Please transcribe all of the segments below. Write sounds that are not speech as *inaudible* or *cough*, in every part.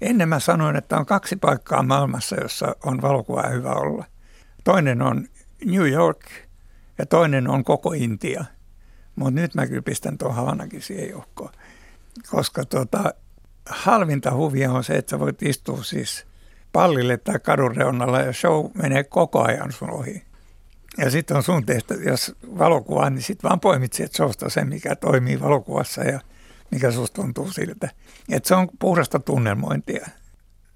Ennen mä sanoin, että on kaksi paikkaa maailmassa, jossa on valokuva hyvä olla. Toinen on New York ja toinen on koko Intia. Mutta nyt mä kyllä pistän tuon Havanakin siihen joukkoon. Koska tota, halvinta huvia on se, että sä voit istua siis pallille tai kadun reunalla ja show menee koko ajan sun ohi. Ja sitten on sun tehtä, jos valokuvaa, niin sitten vaan poimit showsta sen, mikä toimii valokuvassa ja mikä susta tuntuu siltä. Et se on puhdasta tunnelmointia.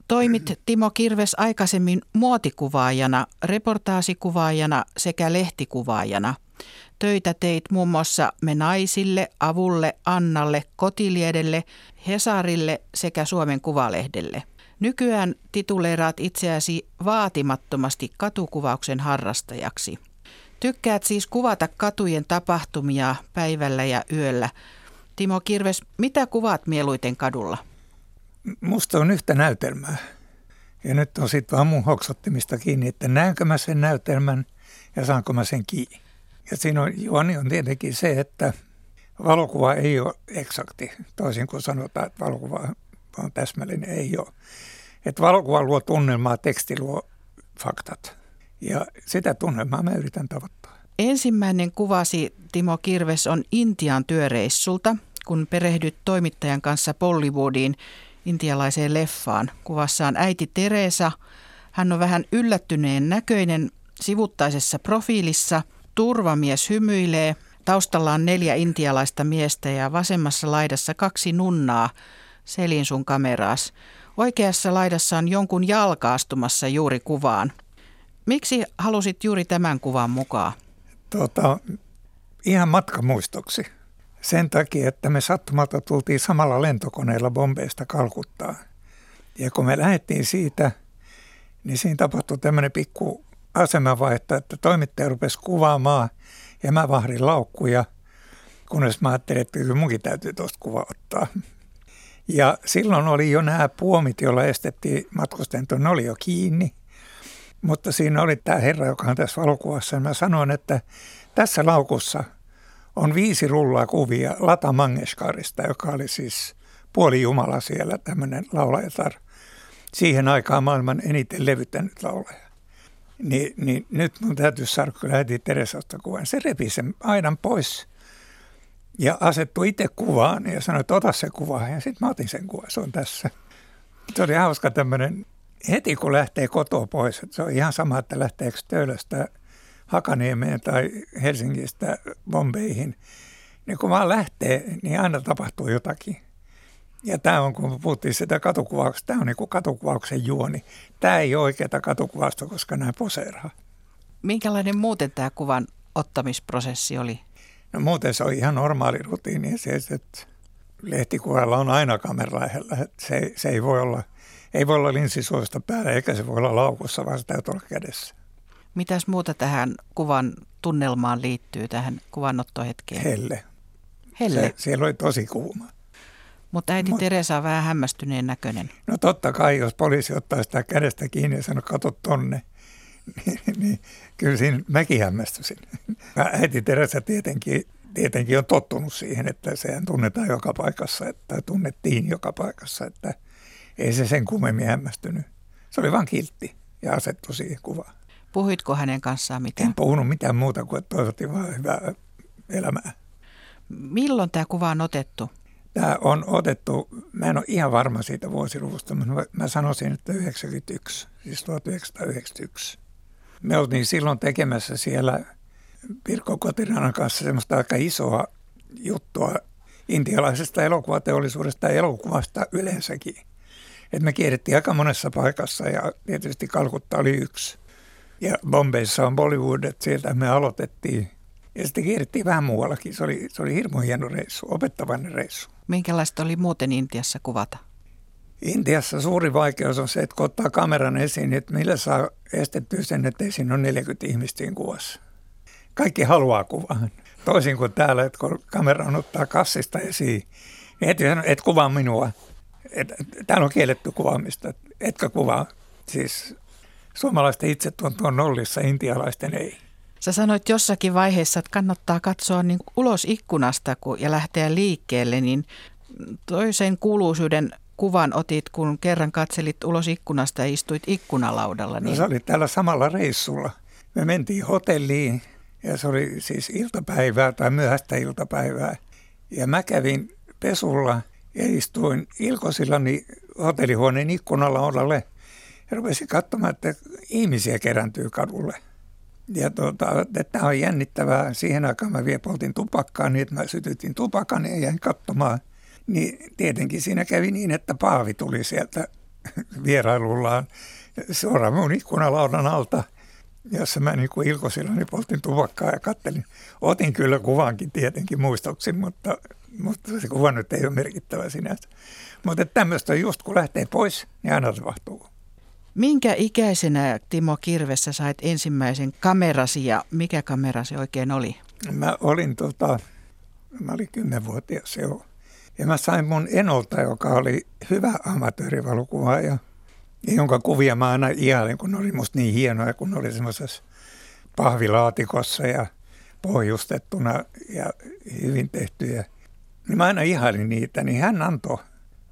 Toimit Timo Kirves aikaisemmin muotikuvaajana, reportaasikuvaajana sekä lehtikuvaajana. Töitä teit muun muassa Me naisille, Avulle, Annalle, Kotiliedelle, Hesarille sekä Suomen Kuvalehdelle. Nykyään tituleeraat itseäsi vaatimattomasti katukuvauksen harrastajaksi. Tykkäät siis kuvata katujen tapahtumia päivällä ja yöllä. Timo Kirves, mitä kuvaat mieluiten kadulla? Musta on yhtä näytelmää. Ja nyt on sitten vaan mun hoksottimista kiinni, että näenkö mä sen näytelmän ja saanko mä sen kiinni. Ja siinä on, juoni on tietenkin se, että valokuva ei ole eksakti, toisin kuin sanotaan, että valokuva on täsmällinen, ei ole. Että valokuva luo tunnelmaa, teksti luo faktat. Ja sitä tunnelmaa mä yritän tavoittaa. Ensimmäinen kuvasi Timo Kirves on Intian työreissulta, kun perehdyt toimittajan kanssa Bollywoodiin intialaiseen leffaan. Kuvassaan äiti Teresa. Hän on vähän yllättyneen näköinen sivuttaisessa profiilissa. Turvamies hymyilee. Taustalla on neljä intialaista miestä ja vasemmassa laidassa kaksi nunnaa. Selin sun kameraas. Oikeassa laidassa on jonkun jalka astumassa juuri kuvaan. Miksi halusit juuri tämän kuvan mukaan? Tota, ihan matkamuistoksi. Sen takia, että me sattumalta tultiin samalla lentokoneella Bombeista Kalkuttaa. Ja kun me lähdettiin siitä, niin siinä tapahtui tämmöinen pikku asemavaihto, että toimittaja rupesi kuvaamaan ja mä vahdin laukkuja, kunnes mä ajattelin, että kyllä munkin täytyy tuosta kuva ottaa. Ja silloin oli jo nämä puomit, joilla estettiin matkustajien, ne oli jo kiinni. Mutta siinä oli tämä herra, joka on tässä valokuvassa. Mä sanoin, että tässä laukussa on viisi rullaa kuvia Lata Mangeskarista, joka oli siis puoli jumala siellä, tämmöinen laulajatar. Siihen aikaan maailman eniten levyttänyt laulaja. Ni, niin nyt mun täytyy saada kyllä heti Teresasta kuvan. Se repi sen aidan pois ja asettui itse kuvaan ja sanoi, että ota se kuva. Ja sitten mä otin sen kuvan, se on tässä. Se oli hauska tämmöinen, heti kun lähtee kotoa pois, se on ihan sama, että lähteekö Töölöstä Hakaniemeen tai Helsingistä Bombeihin, niin kun vaan lähtee, niin aina tapahtuu jotakin. Ja tämä on, kun puhuttiin sitä katukuvauksesta, tämä on niin kuin katukuvauksen juoni. Tämä ei ole oikeaa katukuvausta, koska nämä poseeraa. Minkälainen muuten tämä kuvan ottamisprosessi oli? No muuten se on ihan normaali rutiini. Se, että lehtikuvalla on aina kamera lähellä. Se, se ei voi olla, ei voi olla linssisuosta päällä eikä se voi olla laukussa, vaan se täytyy olla kädessä. Mitäs muuta tähän kuvan tunnelmaan liittyy, tähän kuvanottohetkeen? Helle. Helle? Se, siellä oli tosi kuuma. Mutta äiti Mut, Teresa on vähän hämmästyneen näköinen. No totta kai, jos poliisi ottaa sitä kädestä kiinni ja sanoo, kato tonne, *laughs* niin, niin kyllä siinä mäkin hämmästyisin. Äiti Teresa tietenkin, tietenkin on tottunut siihen, että sehän tunnetaan joka paikassa, että tunnettiin joka paikassa, että ei se sen kummemmin hämmästynyt. Se oli vain kiltti ja asettu siihen kuvaan. Puhuitko hänen kanssaan mitään? En puhunut mitään muuta kuin, että toivotin vain hyvää elämää. Milloin tämä kuva on otettu? Tämä on otettu, mä en ole ihan varma siitä vuosiluvusta, mutta mä sanoisin, että 91, siis 1991. Me oltiin silloin tekemässä siellä Pirkko Kotiranan kanssa semmoista aika isoa juttua intialaisesta elokuvateollisuudesta ja elokuvasta yleensäkin. Et me kierrettiin aika monessa paikassa ja tietysti Kalkutta oli yksi. Ja Bombeissa on Bollywood, että sieltä me aloitettiin. Ja sitten kierrettiin vähän muuallakin. Se oli, se oli hirmu hieno reissu, opettavainen reissu. Minkälaista oli muuten Intiassa kuvata? Intiassa suuri vaikeus on se, että kun ottaa kameran esiin, että millä saa estettyä sen, että siinä on 40 ihmistä kuvassa. Kaikki haluaa kuvaa. Toisin kuin täällä, että kun kamera on ottaa kassista esiin, niin heti sanoo, et kuvaa minua. Et, täällä on kielletty kuvaamista. Etkö kuvaa? Siis suomalaisten itsetunto on nollissa, intialaisten ei. Sä sanoit jossakin vaiheessa, että kannattaa katsoa niin ulos ikkunasta kun, ja lähteä liikkeelle, niin toisen kuuluisuuden kuvan otit, kun kerran katselit ulos ikkunasta ja istuit ikkunalaudalla. Niin... No se oli täällä samalla reissulla. Me mentiin hotelliin ja se oli siis iltapäivää tai myöhäistä iltapäivää. Ja mä kävin pesulla ja istuin ilkosillani hotellihuoneen ikkunalaudalle ja rupesin katsomaan, että ihmisiä kerääntyy kadulle. Ja tuota, tämä on jännittävää. Siihen aikaan mä vielä poltin tupakkaa niin, että mä sytytin tupakan ja jäin katsomaan. Niin tietenkin siinä kävi niin, että Paavi tuli sieltä *laughs* vierailullaan suoraan mun ikkunalaudan alta, jossa mä niin kuin ilkosillani poltin tupakkaa ja kattelin. Otin kyllä kuvankin tietenkin muistoksi, mutta, mutta se kuva nyt ei ole merkittävä sinänsä. Mutta tämmöistä on just kun lähtee pois, niin aina tapahtuu. Minkä ikäisenä Timo Kirvessä sait ensimmäisen kamerasi ja mikä kamera se oikein oli? Mä olin, tota, mä olin kymmenvuotias jo. Ja mä sain mun enolta, joka oli hyvä amatöörivalokuvaaja, jonka kuvia mä aina ihailin, kun ne oli musta niin hienoja, kun ne oli semmoisessa pahvilaatikossa ja pohjustettuna ja hyvin tehtyjä. Niin mä aina ihailin niitä, niin hän antoi,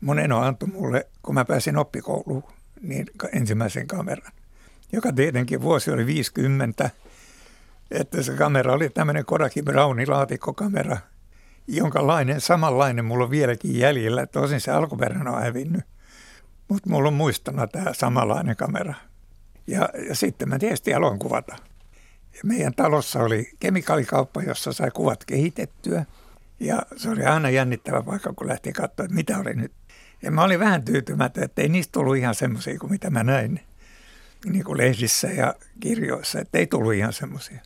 mun eno antoi mulle, kun mä pääsin oppikouluun, niin ensimmäisen kameran, joka tietenkin vuosi oli 50, että se kamera oli tämmöinen Kodaki Browni laatikkokamera, jonkalainen, samanlainen mulla on vieläkin jäljellä, tosin se alkuperäinen on hävinnyt, mutta mulla on muistona tämä samanlainen kamera. Ja, ja sitten mä tietysti aloin kuvata. Ja meidän talossa oli kemikaalikauppa, jossa sai kuvat kehitettyä. Ja se oli aina jännittävä paikka, kun lähti katsoa, että mitä oli nyt ja mä olin vähän tyytymätön, että ei niistä tullut ihan semmoisia kuin mitä mä näin niin kuin lehdissä ja kirjoissa, että ei tullut ihan semmoisia.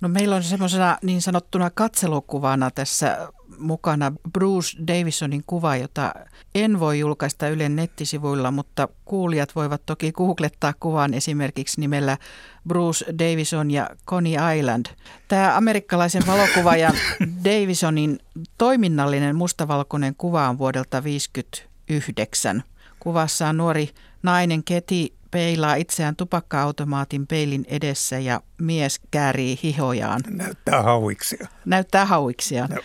No meillä on semmoisena niin sanottuna katselukuvana tässä mukana Bruce Davisonin kuva, jota en voi julkaista Ylen nettisivuilla, mutta kuulijat voivat toki googlettaa kuvan esimerkiksi nimellä Bruce Davison ja Coney Island. Tämä amerikkalaisen valokuvaajan *laughs* Davisonin toiminnallinen mustavalkoinen kuva on vuodelta 50 yhdeksän. Kuvassa on nuori nainen Keti peilaa itseään tupakka-automaatin peilin edessä ja mies käärii hihojaan. Näyttää hauiksia. Näyttää hauiksia. No.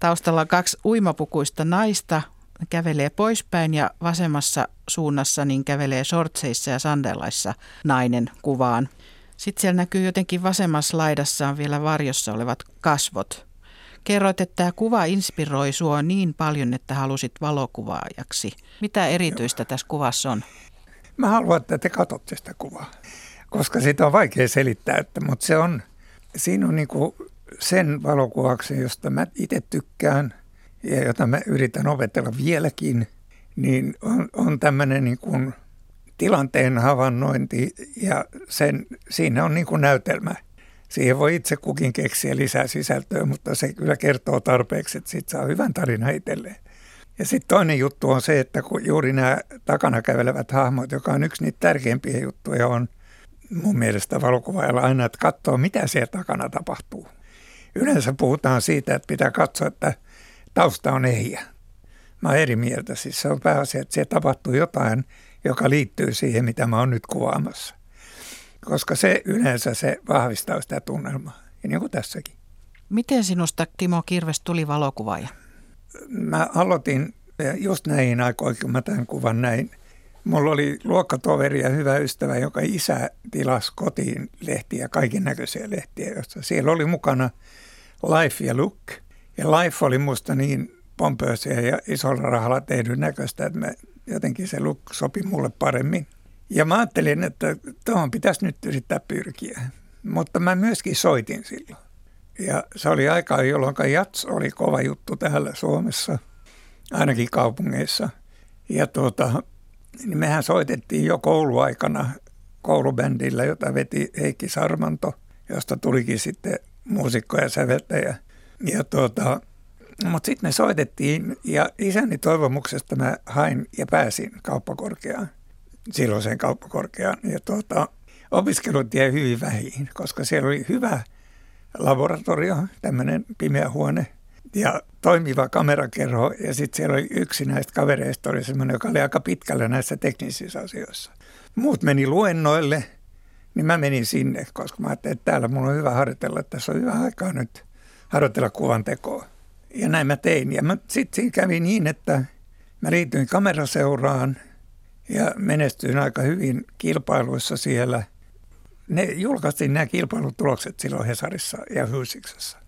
Taustalla on kaksi uimapukuista naista, kävelee poispäin ja vasemmassa suunnassa niin kävelee sortseissa ja sandelaissa nainen kuvaan. Sitten siellä näkyy jotenkin vasemmassa laidassa on vielä varjossa olevat kasvot. Kerroit, että tämä kuva inspiroi sinua niin paljon, että halusit valokuvaajaksi. Mitä erityistä tässä kuvassa on? Mä haluan, että te katsotte sitä kuvaa, koska sitä on vaikea selittää, että, mutta se on, siinä on niin sen valokuvauksen, josta mä itse tykkään ja jota mä yritän opetella vieläkin, niin on, on tämmöinen niin kuin tilanteen havainnointi ja sen, siinä on niin kuin näytelmä – Siihen voi itse kukin keksiä lisää sisältöä, mutta se kyllä kertoo tarpeeksi, että siitä saa hyvän tarinan itselleen. Ja sitten toinen juttu on se, että kun juuri nämä takana kävelevät hahmot, joka on yksi niitä tärkeimpiä juttuja, on mun mielestä valokuvaajalla aina, että katsoo, mitä siellä takana tapahtuu. Yleensä puhutaan siitä, että pitää katsoa, että tausta on ehjä. Mä oon eri mieltä. Siis se on pääasia, että siellä tapahtuu jotain, joka liittyy siihen, mitä mä oon nyt kuvaamassa koska se yleensä se vahvistaa sitä tunnelmaa, ja niin kuin tässäkin. Miten sinusta Timo Kirves tuli valokuvaaja? Mä aloitin just näihin aikoihin, kun mä tämän kuvan näin. Mulla oli luokkatoveri ja hyvä ystävä, joka isä tilasi kotiin lehtiä, kaiken näköisiä lehtiä, joissa siellä oli mukana Life ja Look. Ja Life oli musta niin pompöösiä ja isolla rahalla tehdyn näköistä, että mä, jotenkin se Look sopi mulle paremmin. Ja mä ajattelin, että tuohon pitäisi nyt yrittää pyrkiä. Mutta mä myöskin soitin silloin. Ja se oli aika, jolloin jats oli kova juttu täällä Suomessa, ainakin kaupungeissa. Ja tuota, niin mehän soitettiin jo kouluaikana koulubändillä, jota veti Heikki Sarmanto, josta tulikin sitten muusikko ja säveltäjä. Ja tuota, mutta sitten me soitettiin ja isäni toivomuksesta mä hain ja pääsin kauppakorkeaan silloiseen kauppakorkeaan. Ja tuota, opiskelut jäi hyvin vähin, koska siellä oli hyvä laboratorio, tämmöinen pimeä huone ja toimiva kamerakerho. Ja sitten siellä oli yksi näistä kavereista, oli semmoinen, joka oli aika pitkällä näissä teknisissä asioissa. Muut meni luennoille, niin mä menin sinne, koska mä ajattelin, että täällä mulla on hyvä harjoitella, että tässä on hyvä aikaa nyt harjoitella kuvan tekoa. Ja näin mä tein. Ja sitten siinä kävi niin, että Mä liityin kameraseuraan ja menestyin aika hyvin kilpailuissa siellä. Ne julkaistiin nämä kilpailutulokset silloin Hesarissa ja Hyysiksessä.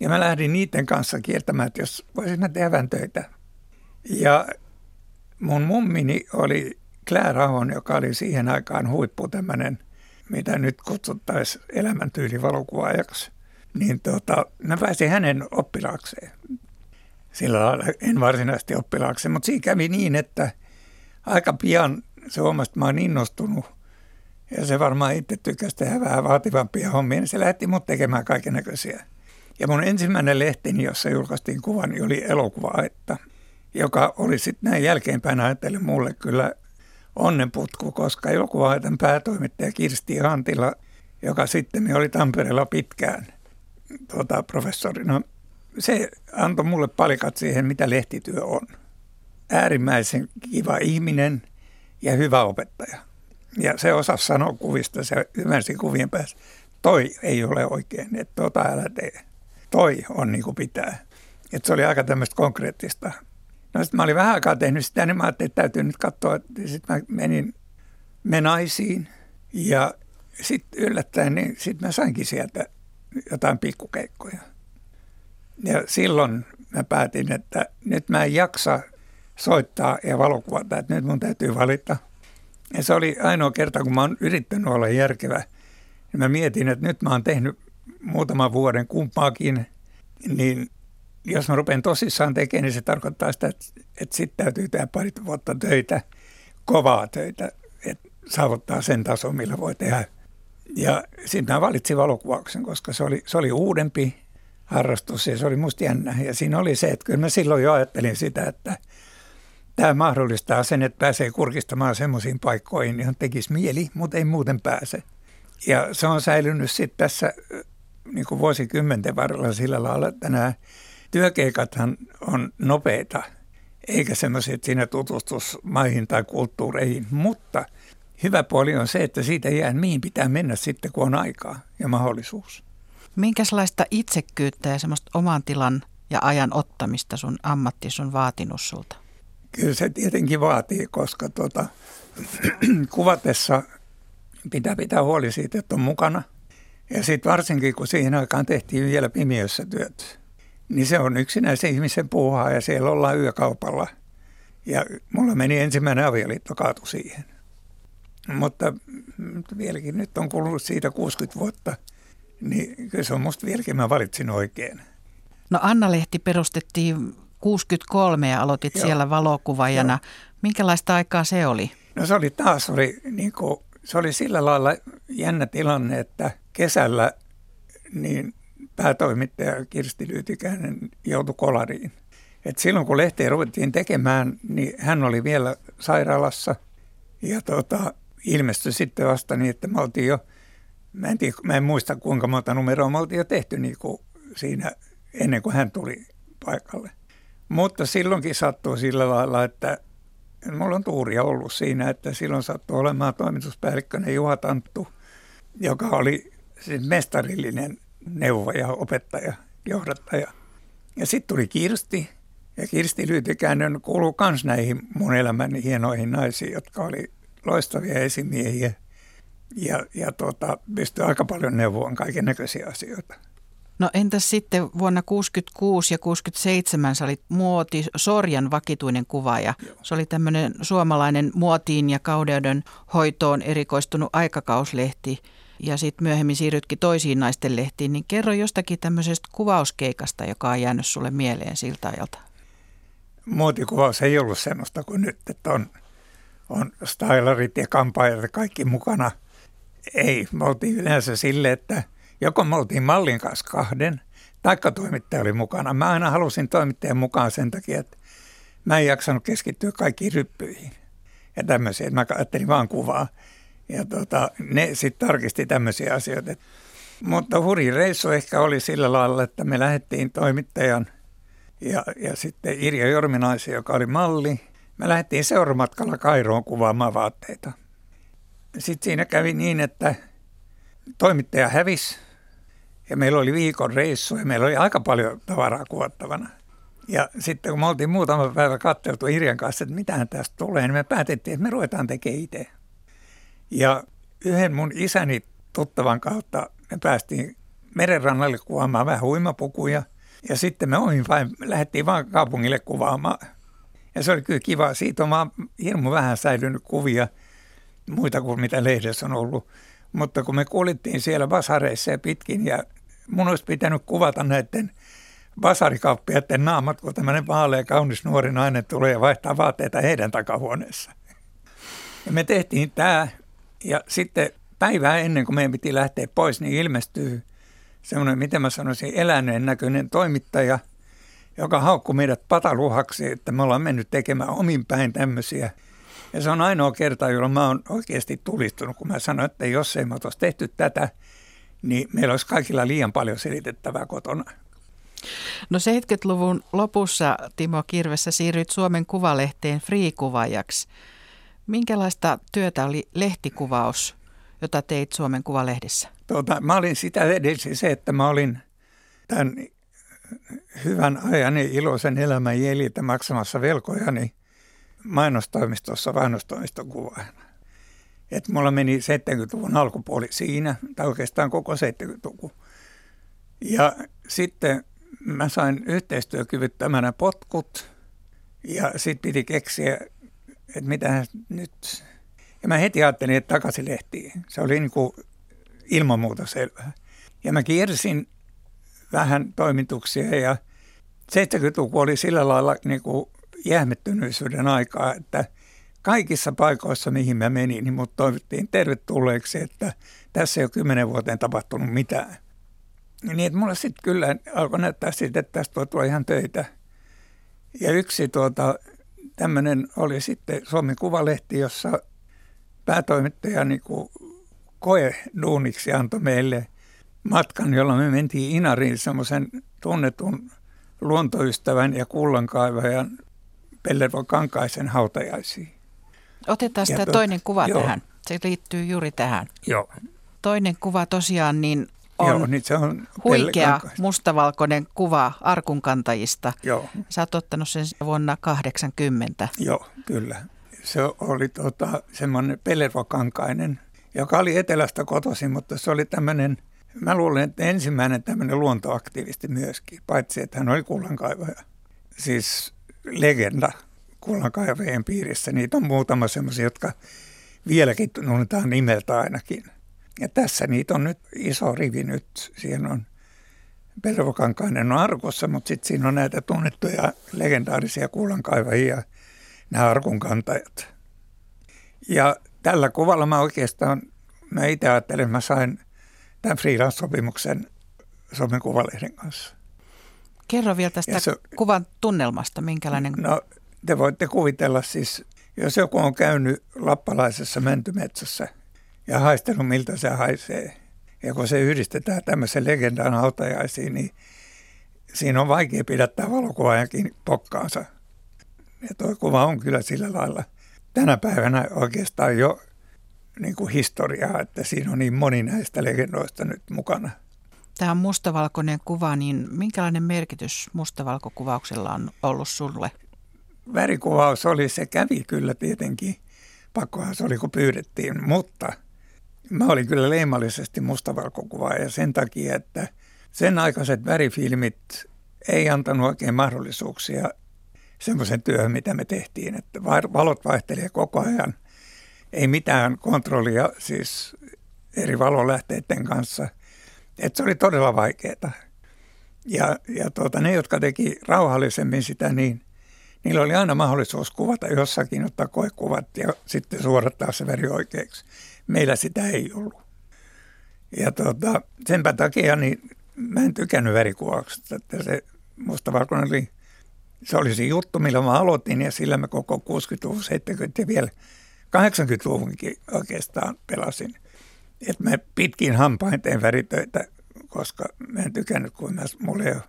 Ja mä lähdin niiden kanssa kiertämään, että jos voisin mä tehdä töitä. Ja mun mummini oli Claire Ahon, joka oli siihen aikaan huippu tämmöinen, mitä nyt kutsuttaisiin elämäntyylivalokuvaajaksi. Niin tota, mä pääsin hänen oppilaakseen. Sillä lailla en varsinaisesti oppilaakseen, mutta siinä kävi niin, että aika pian se huomasi, että mä oon innostunut ja se varmaan itse tykkäsi tehdä vähän vaativampia hommia, niin se lähti mut tekemään kaiken näköisiä. Ja mun ensimmäinen lehtini, jossa julkaistiin kuvan, niin oli elokuva-aetta, joka oli sitten näin jälkeenpäin ajatellen mulle kyllä onnenputku, koska elokuva päätoimittaja Kirsti Antila, joka sitten oli Tampereella pitkään tuota, professorina, se antoi mulle palikat siihen, mitä lehtityö on. Äärimmäisen kiva ihminen ja hyvä opettaja. Ja se osasi sanoa kuvista, se ymmärsi kuvien päässä. Toi ei ole oikein, että tota älä tee. Toi on niin kuin pitää. Että se oli aika tämmöistä konkreettista. No sitten mä olin vähän aikaa tehnyt sitä, niin mä ajattelin, että täytyy nyt katsoa. Sitten mä menin menaisiin ja sitten yllättäen, niin sitten mä sainkin sieltä jotain pikkukeikkoja. Ja silloin mä päätin, että nyt mä en jaksa soittaa ja valokuvata, että nyt mun täytyy valita. Ja se oli ainoa kerta, kun mä oon yrittänyt olla järkevä. Ja mä mietin, että nyt mä oon tehnyt muutaman vuoden kumpaakin, niin jos mä rupean tosissaan tekemään, niin se tarkoittaa sitä, että, että sitten täytyy tehdä pari vuotta töitä, kovaa töitä, että saavuttaa sen tason, millä voi tehdä. Ja sitten mä valitsin valokuvauksen, koska se oli, se oli uudempi, harrastus ja se oli musta jännä. Ja siinä oli se, että kyllä mä silloin jo ajattelin sitä, että tämä mahdollistaa sen, että pääsee kurkistamaan semmoisiin paikkoihin, johon tekisi mieli, mutta ei muuten pääse. Ja se on säilynyt sitten tässä niin kuin vuosikymmenten varrella sillä lailla, että nämä työkeikathan on nopeita, eikä semmoisia, että siinä tutustus maihin tai kulttuureihin, mutta hyvä puoli on se, että siitä jää, mihin pitää mennä sitten, kun on aikaa ja mahdollisuus. Minkälaista itsekkyyttä ja semmoista oman tilan ja ajan ottamista sun ammatti on vaatinut sulta? Kyllä se tietenkin vaatii, koska tuota, *clears throat* kuvatessa pitää pitää huoli siitä, että on mukana. Ja sitten varsinkin, kun siihen aikaan tehtiin vielä pimiössä työt, niin se on yksinäisen ihmisen puuhaa ja siellä ollaan yökaupalla. Ja mulla meni ensimmäinen avioliitto kaatu siihen. Mutta vieläkin nyt on kulunut siitä 60 vuotta – niin kyllä se on musta vieläkin, mä valitsin oikein. No Anna-lehti perustettiin 63 ja aloitit Joo. siellä valokuvaajana. Joo. Minkälaista aikaa se oli? No se oli taas, oli, niin kuin, se oli sillä lailla jännä tilanne, että kesällä niin päätoimittaja Kirsti Lyytikäinen joutui kolariin. Et silloin kun lehteä ruvettiin tekemään, niin hän oli vielä sairaalassa ja tota, ilmestyi sitten vasta niin, että me oltiin jo – Mä en, tiedä, mä en muista kuinka monta numeroa me oltiin jo tehty niin kuin siinä ennen kuin hän tuli paikalle. Mutta silloinkin sattui sillä lailla, että mulla on tuuria ollut siinä, että silloin sattui olemaan toimituspäällikkönä Juha Tanttu, joka oli siis mestarillinen neuvoja, opettaja, johdattaja. Ja sitten tuli Kirsti, ja Kirsti Lyytikäinen kuuluu myös näihin mun elämäni hienoihin naisiin, jotka oli loistavia esimiehiä – ja, ja tota, pystyi aika paljon neuvoon kaiken näköisiä asioita. No entäs sitten vuonna 1966 ja 67 sä olit muoti Sorjan vakituinen kuvaaja. Joo. Se oli tämmöinen suomalainen muotiin ja kaudeuden hoitoon erikoistunut aikakauslehti ja sitten myöhemmin siirrytkin toisiin naisten lehtiin. Niin kerro jostakin tämmöisestä kuvauskeikasta, joka on jäänyt sulle mieleen siltä ajalta. Muotikuvaus ei ollut semmoista kuin nyt, että on, on stylerit ja kampaajat ja kaikki mukana – ei, me oltiin yleensä sille, että joko me oltiin mallin kanssa kahden, taikka toimittaja oli mukana. Mä aina halusin toimittajan mukaan sen takia, että mä en jaksanut keskittyä kaikkiin ryppyihin ja tämmöisiä. Mä ajattelin vaan kuvaa. Ja tota, ne sitten tarkisti tämmöisiä asioita. Mutta hurjin reissu ehkä oli sillä lailla, että me lähdettiin toimittajan ja, ja sitten Irja Jorminaisen, joka oli malli. Me lähdettiin seuramatkalla Kairoon kuvaamaan vaatteita – sitten siinä kävi niin, että toimittaja hävisi ja meillä oli viikon reissu ja meillä oli aika paljon tavaraa kuvattavana. Ja sitten kun me oltiin muutama päivä katteltu Irjan kanssa, että mitähän tästä tulee, niin me päätettiin, että me ruvetaan tekemään itse. Ja yhden mun isäni tuttavan kautta me päästiin merenrannalle kuvaamaan vähän huimapukuja. Ja sitten me omin vain, lähdettiin vaan kaupungille kuvaamaan. Ja se oli kyllä kiva. Siitä on vaan hirmu vähän säilynyt kuvia, muita kuin mitä lehdessä on ollut. Mutta kun me kuljettiin siellä basareissa ja pitkin ja mun olisi pitänyt kuvata näiden basarikauppiaiden naamat, kun tämmöinen vaalea kaunis nuori nainen tulee ja vaihtaa vaatteita heidän takahuoneessa. Ja me tehtiin tämä ja sitten päivää ennen kuin meidän piti lähteä pois, niin ilmestyy semmoinen, miten mä sanoisin, eläneen näköinen toimittaja, joka haukkui meidät pataluhaksi, että me ollaan mennyt tekemään omin päin tämmöisiä. Ja se on ainoa kerta, jolloin mä oon oikeasti tulistunut, kun mä sanoin, että jos ei olisi tehty tätä, niin meillä olisi kaikilla liian paljon selitettävää kotona. No 70-luvun lopussa Timo Kirvessä siirryit Suomen Kuvalehteen friikuvaajaksi. Minkälaista työtä oli lehtikuvaus, jota teit Suomen Kuvalehdissä? Tuota, mä olin sitä edelsi se, että mä olin tämän hyvän ajan ja iloisen elämän jäljiltä maksamassa velkojani mainostoimistossa mainostoimiston kuvaajana. Et mulla meni 70-luvun alkupuoli siinä, tai oikeastaan koko 70-luku. Ja sitten mä sain yhteistyökyvyttömänä potkut ja sitten piti keksiä, että mitä nyt. Ja mä heti ajattelin, että takaisin lehtiin. Se oli niin kuin ilman muuta selvää. Ja mä kiersin vähän toimituksia ja 70-luku oli sillä lailla niin kuin jähmettyneisyyden aikaa, että kaikissa paikoissa, mihin mä menin, niin mut toivottiin tervetulleeksi, että tässä ei ole kymmenen vuoteen tapahtunut mitään. Niin, että mulla sitten kyllä alkoi näyttää siltä, että tästä voi tulla ihan töitä. Ja yksi tuota, tämmöinen oli sitten Suomen Kuvalehti, jossa päätoimittaja niin kuin koe duuniksi antoi meille matkan, jolla me mentiin Inariin semmoisen tunnetun luontoystävän ja kullankaivajan Pellervo Kankaisen hautajaisiin. Otetaan tämä tuota, toinen kuva joo. tähän. Se liittyy juuri tähän. Joo. Toinen kuva tosiaan niin on, joo, niin se on huikea mustavalkoinen kuva arkunkantajista. Joo. Sä oot ottanut sen vuonna 80. Joo, kyllä. Se oli tota, semmoinen Pellervo-kankainen joka oli etelästä kotoisin, mutta se oli tämmöinen, mä luulen, että ensimmäinen tämmöinen luontoaktivisti myöskin, paitsi että hän oli kullankaivaja. Siis legenda kullankaivajien piirissä. Niitä on muutama semmoisia, jotka vieläkin tunnetaan nimeltä ainakin. Ja tässä niitä on nyt iso rivi nyt. Siinä on Pelvokankainen on arkossa, mutta sitten siinä on näitä tunnettuja legendaarisia kullankaivajia, nämä arkunkantajat. Ja tällä kuvalla mä oikeastaan, mä itse ajattelin, että mä sain tämän freelance-sopimuksen Suomen Kuvalehden kanssa. Kerro vielä tästä se, kuvan tunnelmasta, minkälainen? No te voitte kuvitella siis, jos joku on käynyt lappalaisessa mäntymetsässä ja haistellut miltä se haisee, ja kun se yhdistetään tämmöisen legendan hautajaisiin, niin siinä on vaikea pidättää valokuvaajakin pokkaansa. Ja tuo kuva on kyllä sillä lailla – tänä päivänä oikeastaan jo niin kuin historiaa, että siinä on niin moni näistä legendoista nyt mukana. Tämä on mustavalkoinen kuva, niin minkälainen merkitys mustavalkokuvauksella on ollut sulle? Värikuvaus oli, se kävi kyllä tietenkin. Pakkohan se oli, kun pyydettiin, mutta mä olin kyllä leimallisesti mustavalkokuvaaja sen takia, että sen aikaiset värifilmit ei antanut oikein mahdollisuuksia semmoisen työhön, mitä me tehtiin, että valot vaihtelee koko ajan. Ei mitään kontrollia siis eri valolähteiden kanssa. Että se oli todella vaikeaa. Ja, ja tuota, ne, jotka teki rauhallisemmin sitä, niin niillä oli aina mahdollisuus kuvata jossakin, ottaa koekuvat ja sitten suorattaa se veri oikeaksi. Meillä sitä ei ollut. Ja tuota, senpä takia niin mä en tykännyt värikuvauksesta, että se mustavalkoinen oli se oli se juttu, millä mä aloitin ja sillä mä koko 60-luvun, 70- ja vielä 80-luvunkin oikeastaan pelasin. Että mä pitkin hampain teen väritöitä, koska mä en tykännyt, kun mä, mulla ei ole,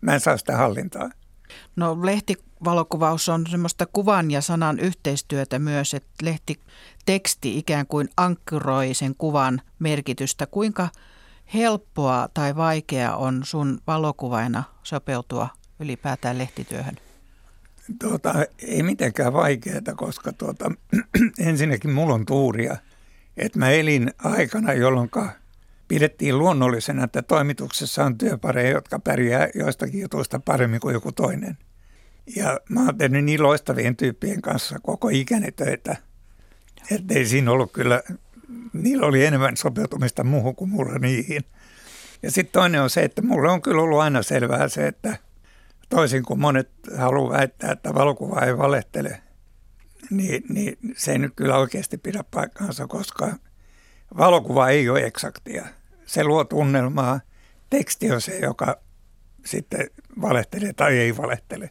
mä en saa sitä hallintaa. No lehtivalokuvaus on semmoista kuvan ja sanan yhteistyötä myös, että lehtiteksti ikään kuin ankkuroi sen kuvan merkitystä. Kuinka helppoa tai vaikeaa on sun valokuvaina sopeutua ylipäätään lehtityöhön? Tuota, ei mitenkään vaikeaa, koska tuota, *clears throat* ensinnäkin mulla on tuuria, että mä elin aikana, jolloin pidettiin luonnollisena, että toimituksessa on työpareja, jotka pärjää joistakin jutuista paremmin kuin joku toinen. Ja mä oon tehnyt niin loistavien tyyppien kanssa koko ikäni töitä, että ei siinä ollut kyllä, niillä oli enemmän sopeutumista muuhun kuin mulla niihin. Ja sitten toinen on se, että mulle on kyllä ollut aina selvää se, että toisin kuin monet haluaa väittää, että valokuva ei valehtele, niin, niin se ei nyt kyllä oikeasti pidä paikkaansa, koska valokuva ei ole eksaktia. Se luo tunnelmaa. Teksti on se, joka sitten valehtelee tai ei valehtele.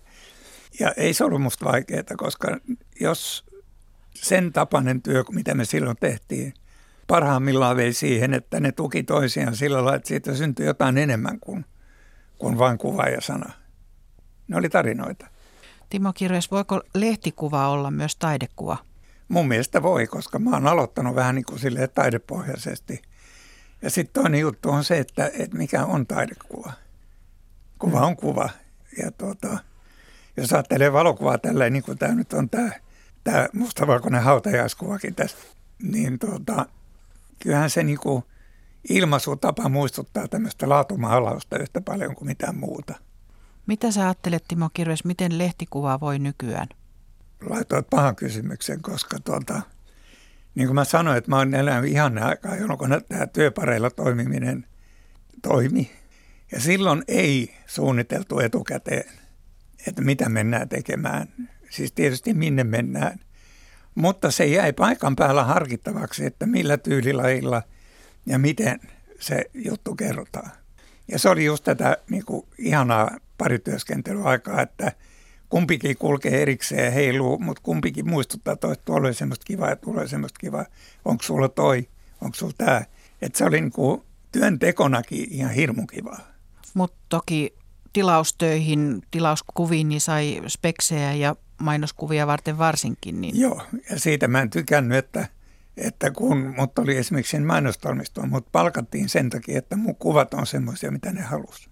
Ja ei se ollut musta vaikeaa, koska jos sen tapainen työ, mitä me silloin tehtiin, parhaimmillaan vei siihen, että ne tuki toisiaan sillä lailla, että siitä syntyi jotain enemmän kuin, kuin vain kuva ja sana. Ne oli tarinoita. Timo Kirves, voiko lehtikuva olla myös taidekuva? Mun mielestä voi, koska mä oon aloittanut vähän niin kuin taidepohjaisesti. Ja sitten toinen juttu on se, että, että mikä on taidekuva. Kuva on kuva. Ja tuota, jos ajattelee valokuvaa tälleen, niin kuin tämä nyt on tämä, tämä mustavalkoinen hautajaiskuvakin tässä, niin tuota, kyllähän se niin kuin ilmaisutapa muistuttaa tämmöistä laatumahalausta yhtä paljon kuin mitään muuta. Mitä sä ajattelet, Timo Kirves, miten lehtikuva voi nykyään? Laitoit pahan kysymyksen, koska tuota, niin kuin mä sanoin, että mä oon elänyt ihan aikaa, jolloin tämä työpareilla toimiminen toimi. Ja silloin ei suunniteltu etukäteen, että mitä mennään tekemään. Siis tietysti minne mennään. Mutta se jäi paikan päällä harkittavaksi, että millä tyylilajilla ja miten se juttu kerrotaan. Ja se oli just tätä niin kuin, ihanaa parityöskentelyaikaa, että kumpikin kulkee erikseen ja heiluu, mutta kumpikin muistuttaa toista, että tuolla oli semmoista kivaa ja tuolla oli semmoista kivaa. Onko sulla toi, onko sulla tämä. Että se oli niin kuin, työntekonakin ihan hirmu kivaa. Mutta toki tilaustöihin, tilauskuviin niin sai speksejä ja mainoskuvia varten varsinkin. Niin... Joo, ja siitä mä en tykännyt, että, että kun mut oli esimerkiksi mainostoimistoon, mutta palkattiin sen takia, että mun kuvat on semmoisia, mitä ne halusi.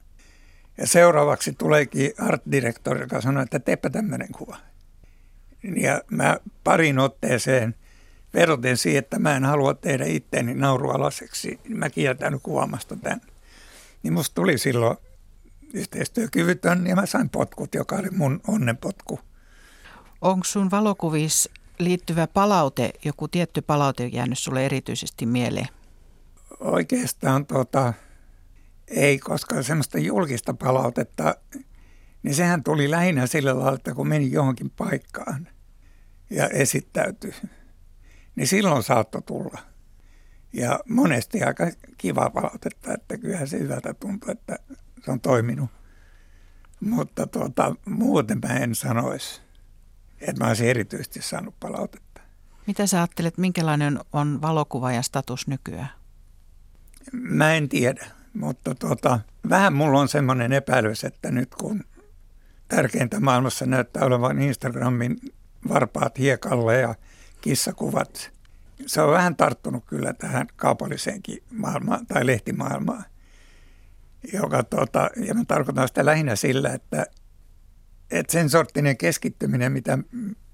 Ja seuraavaksi tuleekin art-direktori, joka sanoi, että teepä tämmöinen kuva. Ja mä parin otteeseen verotin siihen, että mä en halua tehdä itteeni naurualaseksi. Mä kieltänyt kuvaamasta tämän. Niin musta tuli silloin yhteistyökyvytön ja mä sain potkut, joka oli mun onnenpotku. Onko sun valokuvis liittyvä palaute, joku tietty palaute jäänyt sulle erityisesti mieleen? Oikeastaan tota, ei, koska semmoista julkista palautetta, niin sehän tuli lähinnä sillä lailla, että kun meni johonkin paikkaan ja esittäytyi, niin silloin saattoi tulla. Ja monesti aika kiva palautetta, että kyllähän se hyvältä tuntuu, että se on toiminut. Mutta tuota, muuten mä en sanoisi, että mä olisin erityisesti saanut palautetta. Mitä sä ajattelet, minkälainen on valokuvaajan status nykyään? Mä en tiedä. Mutta tota, vähän mulla on semmoinen epäilys, että nyt kun tärkeintä maailmassa näyttää olevan Instagramin varpaat hiekalle ja kissakuvat, se on vähän tarttunut kyllä tähän kaupalliseenkin maailmaan tai lehtimaailmaan. Joka, tota, ja mä tarkoitan sitä lähinnä sillä, että, että sen sorttinen keskittyminen, mitä,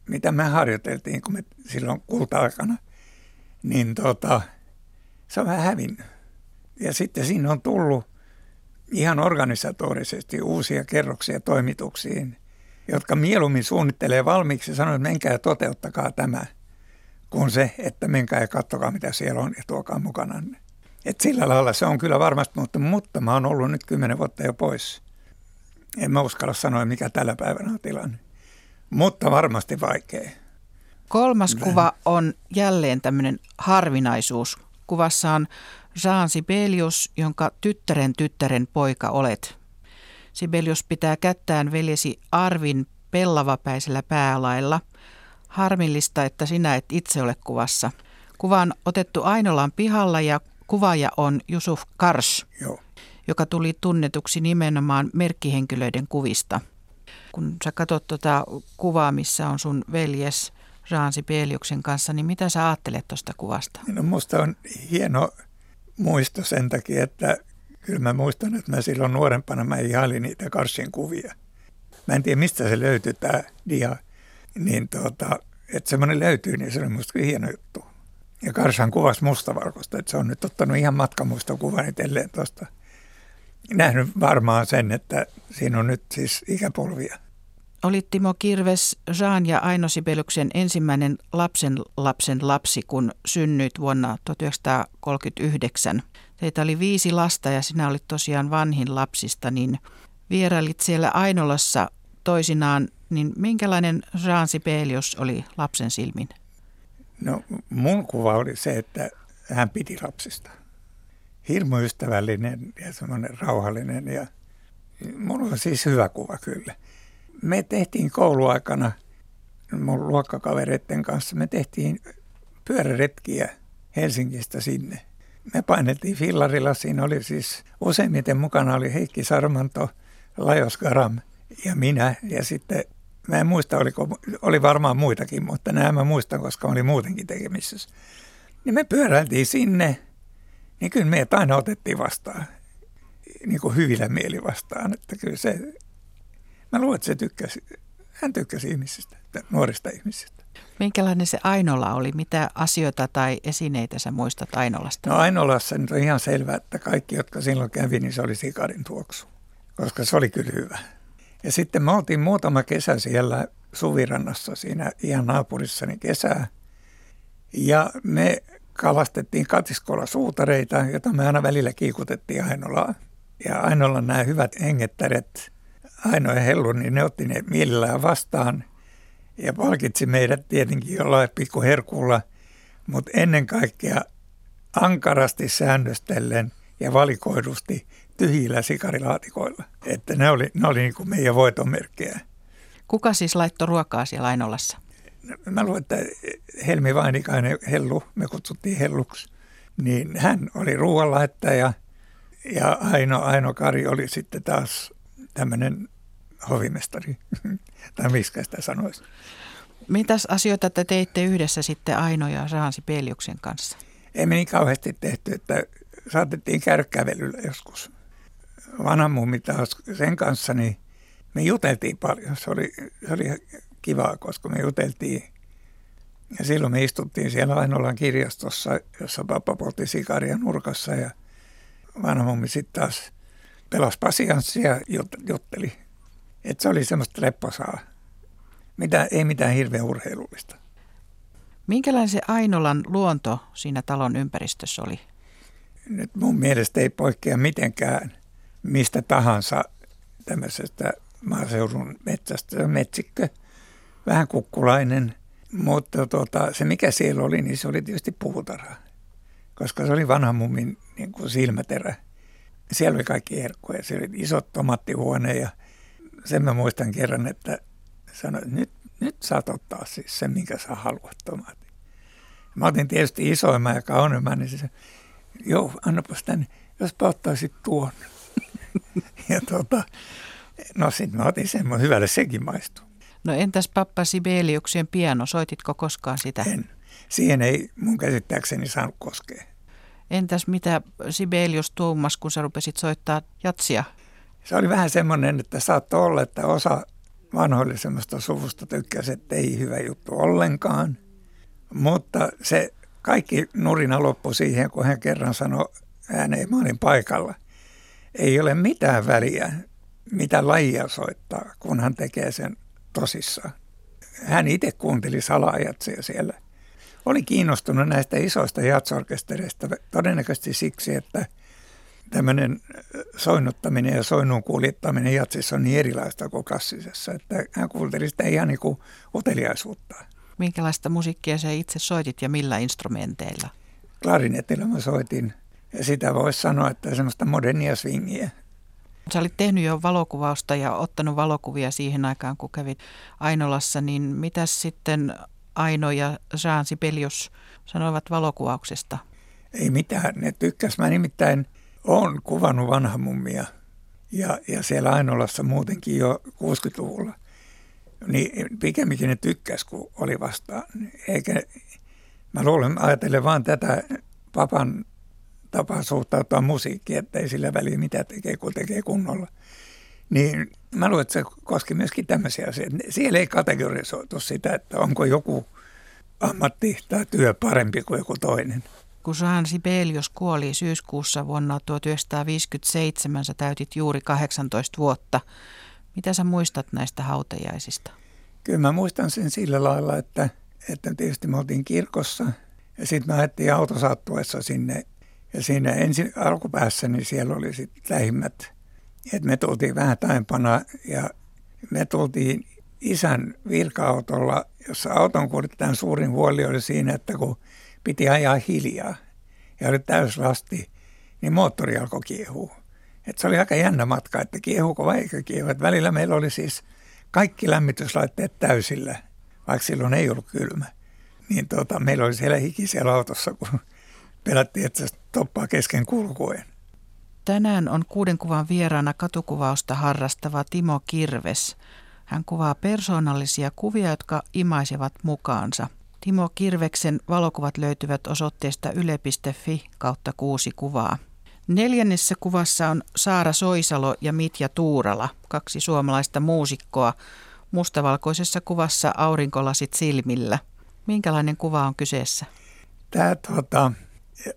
mitä me harjoiteltiin, kun me silloin kulta-aikana, niin tota, se on vähän hävinnyt. Ja sitten siinä on tullut ihan organisatorisesti uusia kerroksia toimituksiin, jotka mieluummin suunnittelee valmiiksi ja sanoo, että menkää ja toteuttakaa tämä, kuin se, että menkää ja katsokaa mitä siellä on ja tuokaa mukana. Et sillä lailla se on kyllä varmasti, mutta, mutta mä oon ollut nyt kymmenen vuotta jo pois. En mä uskalla sanoa, mikä tällä päivänä on tilanne. Mutta varmasti vaikea. Kolmas kuva on jälleen tämmöinen harvinaisuus. Kuvassa on Jean Sibelius, jonka tyttären tyttären poika olet. Sibelius pitää kättään veljesi Arvin pellavapäisellä päälailla. Harmillista, että sinä et itse ole kuvassa. Kuva on otettu Ainolan pihalla ja kuvaaja on Jusuf Kars, Joo. joka tuli tunnetuksi nimenomaan merkkihenkilöiden kuvista. Kun sä katsot tuota kuvaa, missä on sun veljes Jean Sibeliuksen kanssa, niin mitä sä ajattelet tuosta kuvasta? No musta on hieno muisto sen takia, että kyllä mä muistan, että mä silloin nuorempana mä ihailin niitä Karsin kuvia. Mä en tiedä, mistä se löytyy tämä dia. Niin tota, että semmoinen löytyy, niin se on musta hieno juttu. Ja Karsan kuvasi mustavalkoista, että se on nyt ottanut ihan matkamuistokuvan itselleen tuosta. Nähnyt varmaan sen, että siinä on nyt siis ikäpolvia. Oli Timo Kirves Jean ja Aino Sibeliuksen ensimmäinen lapsen lapsen lapsi, kun synnyit vuonna 1939. Teitä oli viisi lasta ja sinä olit tosiaan vanhin lapsista, niin vierailit siellä Ainolassa toisinaan, niin minkälainen Jean Sibelius oli lapsen silmin? No mun kuva oli se, että hän piti lapsista. Hirmu ystävällinen ja semmoinen rauhallinen ja mulla on siis hyvä kuva kyllä. Me tehtiin kouluaikana mun luokkakavereiden kanssa, me tehtiin pyöräretkiä Helsingistä sinne. Me paineltiin fillarilla, siinä oli siis useimmiten mukana oli Heikki Sarmanto, Lajos Garam ja minä ja sitten Mä en muista, oliko, oli varmaan muitakin, mutta nämä mä muistan, koska oli muutenkin tekemisissä. Niin me pyöräiltiin sinne, niin kyllä meitä aina otettiin vastaan, niin kuin hyvillä mieli vastaan. Että kyllä se, mä luulen, että se tykkäsi, hän tykkäsi ihmisistä, nuorista ihmisistä. Minkälainen se Ainola oli? Mitä asioita tai esineitä sä muistat Ainolasta? No Ainolassa nyt on ihan selvää, että kaikki, jotka silloin kävi, niin se oli sikarin tuoksu, koska se oli kyllä hyvä. Ja sitten me oltiin muutama kesä siellä Suvirannassa siinä ihan naapurissani kesää. Ja me kalastettiin katiskolla suutareita, jota me aina välillä kiikutettiin Ainolaan. Ja Ainolla nämä hyvät hengettäret, Aino ja Hellu, niin ne otti ne mielellään vastaan ja palkitsi meidät tietenkin jollain pikkuherkulla, mutta ennen kaikkea ankarasti säännöstellen ja valikoidusti tyhjillä sikarilaatikoilla. Että ne oli, ne oli niin kuin meidän voitonmerkkejä. Kuka siis laittoi ruokaa siellä Ainolassa? Mä luulen, että Helmi Vainikainen, Hellu, me kutsuttiin Helluksi, niin hän oli ruoanlaittaja ja Aino, Aino Kari oli sitten taas tämmöinen hovimestari, *laughs* tai miskä sitä sanoisi. Mitäs asioita te teitte yhdessä sitten Aino ja Saansi Peliuksen kanssa? Ei me niin kauheasti tehty, että saatettiin käydä kävelyllä joskus vanha mummi taas sen kanssa, niin me juteltiin paljon. Se oli, se oli kivaa, koska me juteltiin. Ja silloin me istuttiin siellä Ainolan kirjastossa, jossa pappa poltti sikaria nurkassa ja vanha mummi sitten taas pelasi pasianssia ja jutteli. Että se oli semmoista lepposaa. Mitä, ei mitään hirveän urheilullista. Minkälainen se Ainolan luonto siinä talon ympäristössä oli? Nyt mun mielestä ei poikkea mitenkään mistä tahansa tämmöisestä maaseudun metsästä, metsikkö, vähän kukkulainen, mutta tota, se mikä siellä oli, niin se oli tietysti puutarha, koska se oli vanha mummin niin kuin silmäterä. Siellä oli kaikki herkkuja, siellä oli isot tomattihuone ja sen mä muistan kerran, että sanoin, että nyt, nyt saat ottaa siis sen, minkä sä haluat tomaatti. Mä otin tietysti isoimman ja kauneimman, niin se, joo, annapas tänne, jos ottaisit tuon *laughs* ja tota, no sitten mä otin sen, hyvälle sekin maistuu. No entäs Pappa Sibeliuksen piano, soititko koskaan sitä? En. Siihen ei mun käsittääkseni saanut koskea. Entäs mitä Sibelius tuumas, kun sä rupesit soittaa jatsia? Se oli vähän semmoinen, että saattoi olla, että osa vanhoille semmoista suvusta tykkäsi, että ei hyvä juttu ollenkaan. Mutta se kaikki nurina loppui siihen, kun hän kerran sanoi ääneen, mä olin paikalla – ei ole mitään väliä, mitä lajia soittaa, kun hän tekee sen tosissaan. Hän itse kuunteli salaajatsia siellä. Oli kiinnostunut näistä isoista jatsorkestereista todennäköisesti siksi, että tämmöinen soinnuttaminen ja soinnun kuljettaminen jatsissa on niin erilaista kuin klassisessa, että hän kuunteli sitä ihan niin kuin uteliaisuutta. Minkälaista musiikkia sä itse soitit ja millä instrumenteilla? Klarinetilla mä soitin ja sitä voisi sanoa, että semmoista modernia swingiä. Sä olit tehnyt jo valokuvausta ja ottanut valokuvia siihen aikaan, kun kävit Ainolassa, niin mitä sitten Aino ja Jean Sibelius sanoivat valokuvauksesta? Ei mitään, ne tykkäs. Mä nimittäin olen kuvannut vanha mummia ja, ja siellä Ainolassa muutenkin jo 60-luvulla. Niin pikemminkin ne tykkäs, kun oli vastaan. Eikä, mä luulen, ajatellen vaan tätä papan tapa suhtautua musiikkiin, että ei sillä väliä mitä tekee, kun tekee kunnolla. Niin mä luulen, että se koski myöskin tämmöisiä asioita. Siellä ei kategorisoitu sitä, että onko joku ammatti tai työ parempi kuin joku toinen. Kun Jean Sibelius kuoli syyskuussa vuonna 1957, sä täytit juuri 18 vuotta. Mitä sä muistat näistä hautajaisista? Kyllä mä muistan sen sillä lailla, että, että tietysti me oltiin kirkossa ja sitten me ajettiin autosattuessa sinne. Ja siinä ensin alkupäässä, niin siellä oli sitten lähimmät. Et me tultiin vähän taempana ja me tultiin isän virka-autolla, jossa auton kuljettajan suurin huoli oli siinä, että kun piti ajaa hiljaa ja oli täyslasti, niin moottori alkoi kiehua. Et se oli aika jännä matka, että kiehuuko vai eikö kiehu. Et välillä meillä oli siis kaikki lämmityslaitteet täysillä, vaikka silloin ei ollut kylmä. Niin tota, meillä oli siellä hiki siellä autossa, kun pelättiin, että se toppaa kesken kulkuen. Tänään on kuuden kuvan vieraana katukuvausta harrastava Timo Kirves. Hän kuvaa persoonallisia kuvia, jotka imaisevat mukaansa. Timo Kirveksen valokuvat löytyvät osoitteesta yle.fi kautta kuusi kuvaa. Neljännessä kuvassa on Saara Soisalo ja Mitja Tuurala, kaksi suomalaista muusikkoa. Mustavalkoisessa kuvassa aurinkolasit silmillä. Minkälainen kuva on kyseessä? Tämä tuota,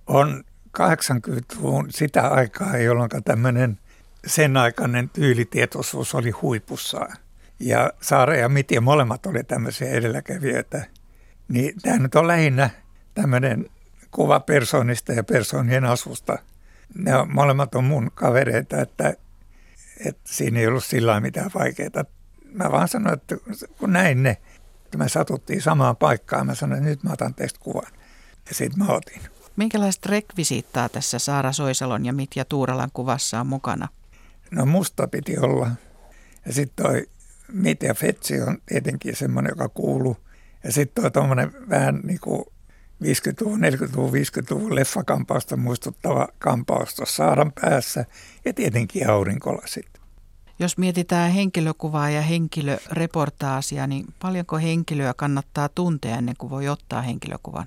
on 80-luvun sitä aikaa, jolloin tämmöinen sen aikainen tyylitietoisuus oli huipussaan. Ja Saara ja Mitja molemmat oli tämmöisiä edelläkävijöitä. Niin tämä nyt on lähinnä tämmöinen kuva persoonista ja persoonien asusta – ne on, molemmat on mun kavereita, että, että siinä ei ollut sillä mitään vaikeaa. Mä vaan sanoin, että kun näin ne, että me satuttiin samaan paikkaan, mä sanoin, että nyt mä otan teistä kuvan. Ja sitten mä otin. Minkälaista rekvisiittaa tässä Saara Soisalon ja Mitja Tuuralan kuvassa on mukana? No musta piti olla. Ja sitten toi Mitja Fetsi on tietenkin semmoinen, joka kuuluu. Ja sitten toi tuommoinen vähän niin kuin 50-luvun, 40-luvun, 50-luvun leffakampausta muistuttava kampaus tuossa saaran päässä ja tietenkin aurinkolasit. Jos mietitään henkilökuvaa ja henkilöreportaasia, niin paljonko henkilöä kannattaa tuntea ennen kuin voi ottaa henkilökuvan?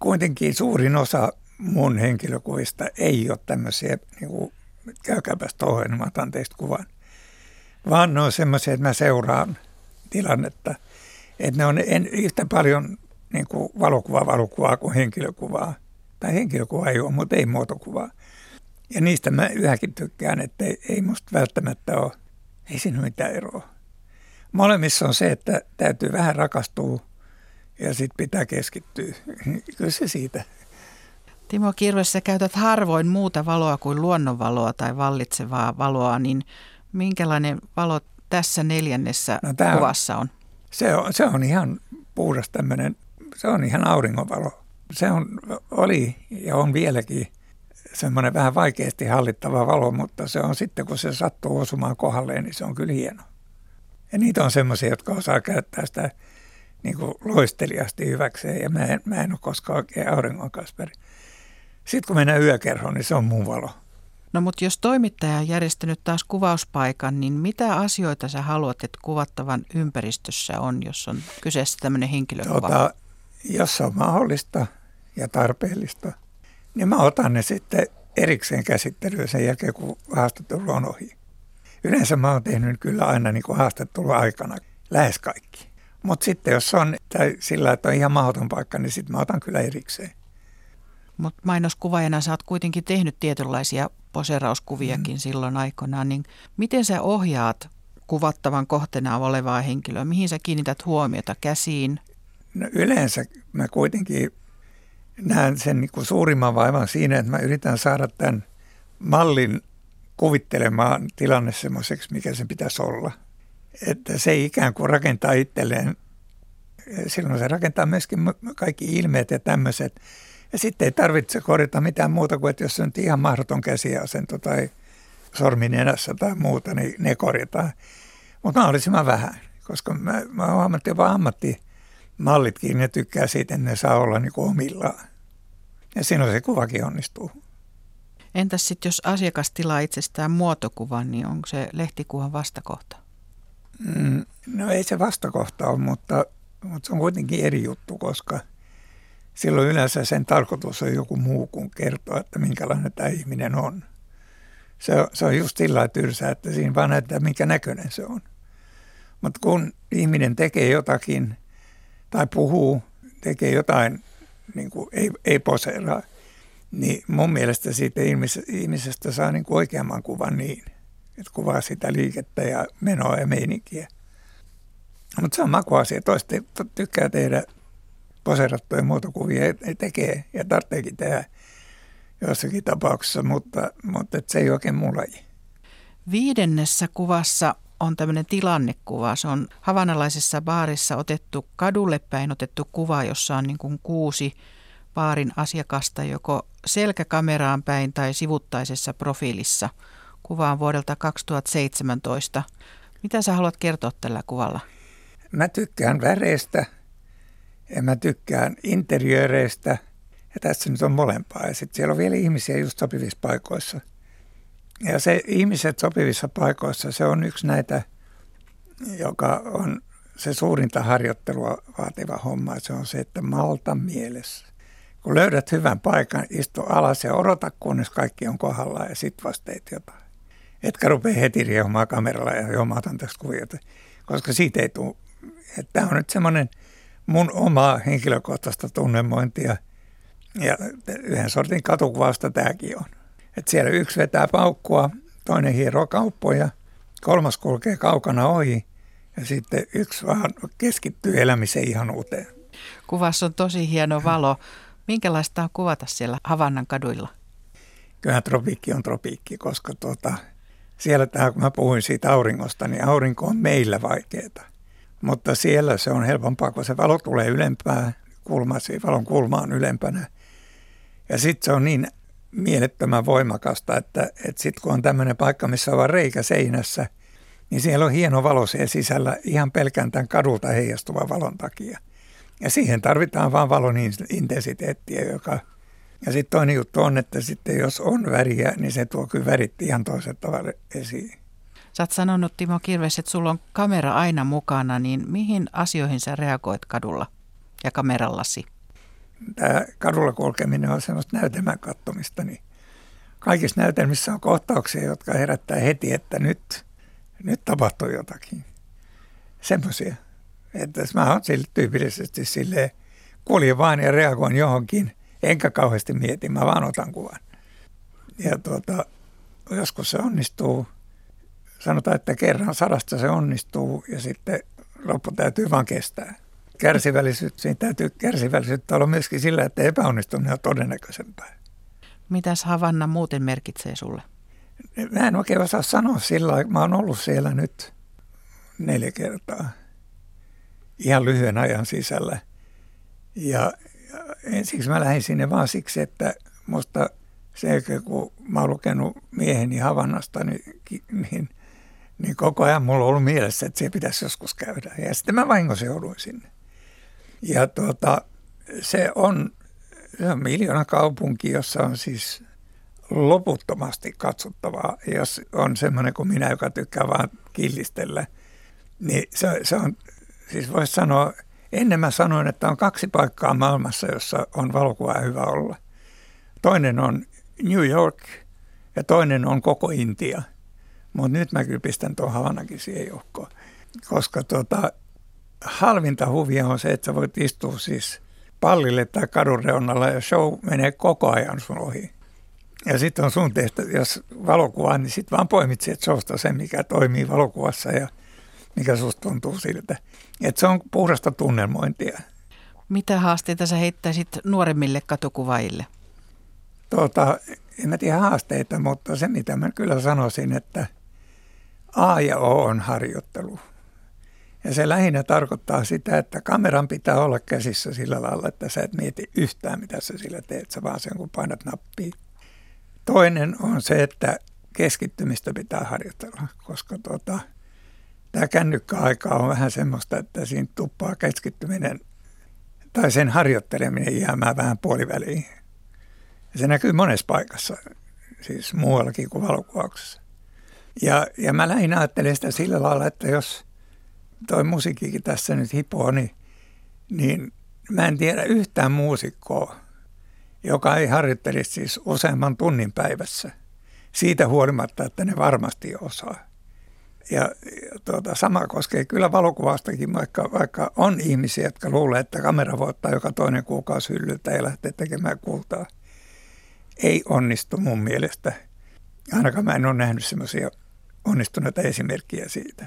Kuitenkin suurin osa mun henkilökuvista ei ole tämmöisiä, niin kuin, käykääpäs tuohon, niin mä otan teistä kuvan. Vaan ne on semmoisia, että mä seuraan tilannetta. Että ne on en, yhtä paljon niin kuin valokuva valokuvaa kuin henkilökuvaa. Tai henkilökuva ei ole, mutta ei muotokuvaa. Ja niistä mä yhäkin tykkään, että ei, ei musta välttämättä ole, ei siinä ole mitään eroa. Molemmissa on se, että täytyy vähän rakastua ja sitten pitää keskittyä. *laughs* Kyllä se siitä. Timo Kirves, sä käytät harvoin muuta valoa kuin luonnonvaloa tai vallitsevaa valoa, niin minkälainen valo tässä neljännessä no, kuvassa on? Se on, se on ihan puhdas tämmöinen se on ihan auringonvalo. Se on, oli ja on vieläkin semmoinen vähän vaikeasti hallittava valo, mutta se on sitten, kun se sattuu osumaan kohdalleen, niin se on kyllä hieno. Ja niitä on semmoisia, jotka osaa käyttää sitä niin kuin loisteliasti hyväkseen, ja mä en, mä en ole koskaan oikein auringonkasperi. Sitten kun mennään yökerhoon, niin se on mun valo. No mutta jos toimittaja on järjestänyt taas kuvauspaikan, niin mitä asioita sä haluat, että kuvattavan ympäristössä on, jos on kyseessä tämmöinen henkilökuva? Tota, jos se on mahdollista ja tarpeellista, niin mä otan ne sitten erikseen käsittelyyn sen jälkeen, kun haastattelu on ohi. Yleensä mä oon tehnyt kyllä aina niin kuin haastattelu aikana, lähes kaikki. Mutta sitten jos on tai sillä, että on ihan mahdoton paikka, niin sitten mä otan kyllä erikseen. Mutta mainoskuvaajana sä oot kuitenkin tehnyt tietynlaisia poserauskuviakin mm. silloin aikoinaan, niin miten sä ohjaat kuvattavan kohteena olevaa henkilöä? Mihin sä kiinnität huomiota? Käsiin, No yleensä mä kuitenkin näen sen niin kuin suurimman vaivan siinä, että mä yritän saada tämän mallin kuvittelemaan tilanne semmoiseksi, mikä sen pitäisi olla. Että se ikään kuin rakentaa itselleen, silloin se rakentaa myöskin kaikki ilmeet ja tämmöiset. Ja sitten ei tarvitse korjata mitään muuta kuin, että jos se on ihan mahdoton käsiasento tai sormi nenässä tai muuta, niin ne korjataan. Mutta mahdollisimman vähän, koska mä, mä oon ammatti, jopa ammatti mallitkin, ne tykkää siitä, että ne saa olla niin kuin omillaan. Ja siinä se kuvakin onnistuu. Entäs sitten, jos asiakas tilaa itsestään muotokuvan, niin onko se lehtikuvan vastakohta? Mm, no ei se vastakohta ole, mutta, mutta se on kuitenkin eri juttu, koska silloin yleensä sen tarkoitus on joku muu kuin kertoa, että minkälainen tämä ihminen on. Se se on just sillä tylsää, että siinä vaan näyttää, minkä näköinen se on. Mutta kun ihminen tekee jotakin tai puhuu, tekee jotain, niin kuin ei, ei poseeraa, niin mun mielestä siitä ihmisestä saa niin kuin oikeamman kuvan niin, että kuvaa sitä liikettä ja menoa ja meininkiä. Mutta se on makuasia. Toista tykkää tehdä poserattuja muotokuvia, ei tekee ja tarvitseekin tehdä jossakin tapauksessa, mutta, mutta se ei oikein mun laji. Viidennessä kuvassa on tämmöinen tilannekuva. Se on havanalaisessa baarissa otettu kadulle päin otettu kuva, jossa on niin kuin kuusi baarin asiakasta joko selkäkameraan päin tai sivuttaisessa profiilissa. Kuva on vuodelta 2017. Mitä sä haluat kertoa tällä kuvalla? Mä tykkään väreistä ja mä tykkään interiöreistä ja tässä nyt on molempaa. Ja sitten siellä on vielä ihmisiä just sopivissa paikoissa. Ja se ihmiset sopivissa paikoissa, se on yksi näitä, joka on se suurinta harjoittelua vaativa homma. Se on se, että malta mielessä. Kun löydät hyvän paikan, istu alas ja odota, kunnes kaikki on kohdalla ja sitten vasta teet jotain. Etkä rupea heti riehumaan kameralla ja joo, mä otan tästä kuvia, koska siitä ei tule. Tämä on nyt semmoinen – mun omaa henkilökohtaista tunnemointia. Ja yhden sortin katukuvasta tämäkin on. Että siellä yksi vetää paukkua, toinen hieroo kauppoja, kolmas kulkee kaukana ohi ja sitten yksi vaan keskittyy elämiseen ihan uuteen. Kuvassa on tosi hieno valo. Minkälaista on kuvata siellä Havannan kaduilla? Kyllähän tropiikki on tropiikki, koska tuota, siellä tämä, kun mä puhuin siitä auringosta, niin aurinko on meillä vaikeaa. Mutta siellä se on helpompaa, kun se valo tulee ylempää, kulma, se valon kulma on ylempänä. Ja sitten se on niin mielettömän voimakasta, että, että sitten kun on tämmöinen paikka, missä on reikä seinässä, niin siellä on hieno valo siellä sisällä ihan pelkään tämän kadulta heijastuvan valon takia. Ja siihen tarvitaan vaan valon intensiteettiä, joka... Ja sitten toinen juttu on, että sitten jos on väriä, niin se tuo kyllä värit ihan toisella tavalla esiin. Sä oot sanonut, Timo Kirves, että sulla on kamera aina mukana, niin mihin asioihin sä reagoit kadulla ja kamerallasi? Tämä kadulla kulkeminen on semmoista näytelmän kattomista, niin kaikissa näytelmissä on kohtauksia, jotka herättää heti, että nyt, nyt tapahtuu jotakin. Semmoisia. Että mä oon sille tyypillisesti silleen, kuljen vaan ja reagoin johonkin, enkä kauheasti mieti, mä vaan otan kuvan. Ja tuota, joskus se onnistuu, sanotaan, että kerran sadasta se onnistuu ja sitten loppu täytyy vaan kestää. Kärsivällisyyttä, siinä täytyy kärsivällisyyttä olla myöskin sillä, että epäonnistuminen on todennäköisempää. Mitäs Havanna muuten merkitsee sulle? Mä en oikein osaa sanoa sillä Mä oon ollut siellä nyt neljä kertaa ihan lyhyen ajan sisällä. Ja, ja ensiksi mä lähdin sinne vaan siksi, että musta se, kun mä oon lukenut mieheni Havannasta, niin, niin niin koko ajan mulla on ollut mielessä, että se pitäisi joskus käydä. Ja sitten mä vahingossa jouduin sinne. Ja tuota, se on, se on miljoona kaupunki, jossa on siis loputtomasti katsottavaa. Jos on semmoinen kuin minä, joka tykkää vaan killistellä, niin se, se on, siis voisi sanoa, ennen mä sanoin, että on kaksi paikkaa maailmassa, jossa on valokuva hyvä olla. Toinen on New York ja toinen on koko Intia – mutta nyt mä kyllä pistän tuon Havannakin siihen joukkoon. Koska tota, halvinta huvia on se, että sä voit istua siis pallille tai kadun reunalla ja show menee koko ajan sun ohi. Ja sitten on sun tehtä, jos valokuva, niin sitten vaan poimit sieltä showsta sen, mikä toimii valokuvassa ja mikä susta tuntuu siltä. Että se on puhdasta tunnelmointia. Mitä haasteita sä heittäisit nuoremmille katukuvaille? Tota, en mä tiedä haasteita, mutta se mitä mä kyllä sanoisin, että A ja O on harjoittelu. Ja se lähinnä tarkoittaa sitä, että kameran pitää olla käsissä sillä lailla, että sä et mieti yhtään, mitä sä sillä teet, sä vaan sen kun painat nappia. Toinen on se, että keskittymistä pitää harjoitella, koska tota, tämä kännykkäaika on vähän semmoista, että siinä tuppaa keskittyminen tai sen harjoitteleminen jäämään vähän puoliväliin. Ja se näkyy monessa paikassa, siis muuallakin kuin valokuvauksessa. Ja, ja mä lähinnä ajattelen sitä sillä lailla, että jos toi musiikkikin tässä nyt hipoo, niin, niin mä en tiedä yhtään muusikkoa, joka ei harjoittelisi siis useamman tunnin päivässä. siitä huolimatta, että ne varmasti osaa. Ja, ja tuota, sama koskee kyllä valokuvastakin, vaikka, vaikka on ihmisiä, jotka luulee, että kamera voi ottaa joka toinen kuukausi hyllyltä ja lähteä tekemään kultaa. Ei onnistu mun mielestä. Ainakaan mä en ole nähnyt semmoisia onnistuneita esimerkkejä siitä.